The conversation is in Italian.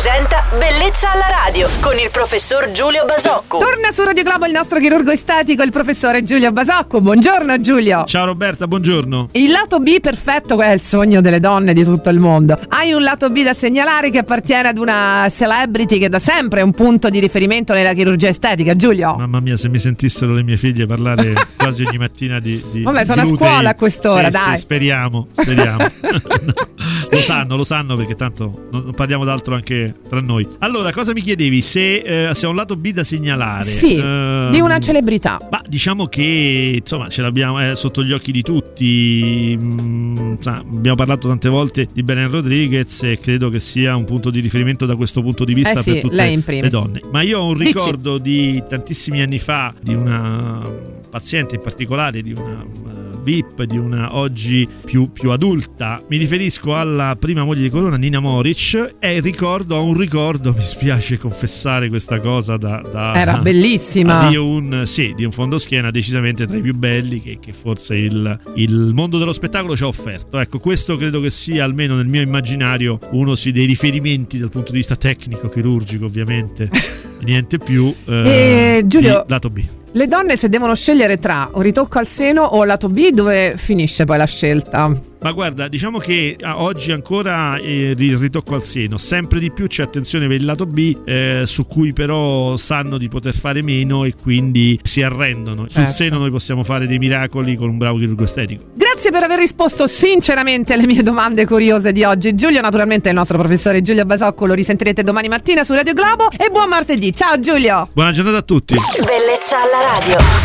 presenta Bellezza alla radio con il professor Giulio Basocco. Torna su Radio Globo il nostro chirurgo estetico, il professore Giulio Basocco. Buongiorno Giulio. Ciao Roberta, buongiorno. Il lato B perfetto è il sogno delle donne di tutto il mondo. Hai un lato B da segnalare che appartiene ad una celebrity che da sempre è un punto di riferimento nella chirurgia estetica, Giulio? Mamma mia, se mi sentissero le mie figlie parlare quasi ogni mattina di, di Vabbè, sono glutei. a scuola a quest'ora, Sì, dai. sì, speriamo, speriamo. lo sanno, lo sanno perché tanto non parliamo d'altro anche tra noi. Allora, cosa mi chiedevi? Se, eh, se ho un lato B da segnalare? Sì, Ehm, di una celebrità. Ma diciamo che insomma ce l'abbiamo è sotto gli occhi di tutti. Mm, sa, abbiamo parlato tante volte di Belen Rodriguez e credo che sia un punto di riferimento da questo punto di vista Eh sì, per tutte le donne. Ma io ho un Dici. ricordo di tantissimi anni fa di una paziente in particolare, di una eh, VIP, di una oggi più, più adulta. Mi riferisco alla prima moglie di Corona, Nina Moric. E ricordo, ho un ricordo, mi spiace confessare questa cosa da... da Era bellissima. di un, sì, di un fondoschiena decisamente tra i più belli che, che forse il, il mondo dello spettacolo ci ha offerto. Ecco, questo credo che sia, almeno nel mio immaginario, uno dei riferimenti dal punto di vista tecnico, chirurgico ovviamente, niente più. E, Giulio- lato B. Le donne se devono scegliere tra un ritocco al seno o lato B, dove finisce poi la scelta? Ma guarda, diciamo che ah, oggi ancora eh, il ritocco al seno, sempre di più c'è attenzione per il lato B, eh, su cui però sanno di poter fare meno e quindi si arrendono. Sul Certo. seno noi possiamo fare dei miracoli con un bravo chirurgo estetico. Grazie per aver risposto sinceramente alle mie domande curiose di oggi. Giulio, naturalmente, è il nostro professore Giulio Basocco, lo risentirete domani mattina su Radio Globo. E buon martedì. Ciao Giulio! Buona giornata a tutti! Bellezza alla radio.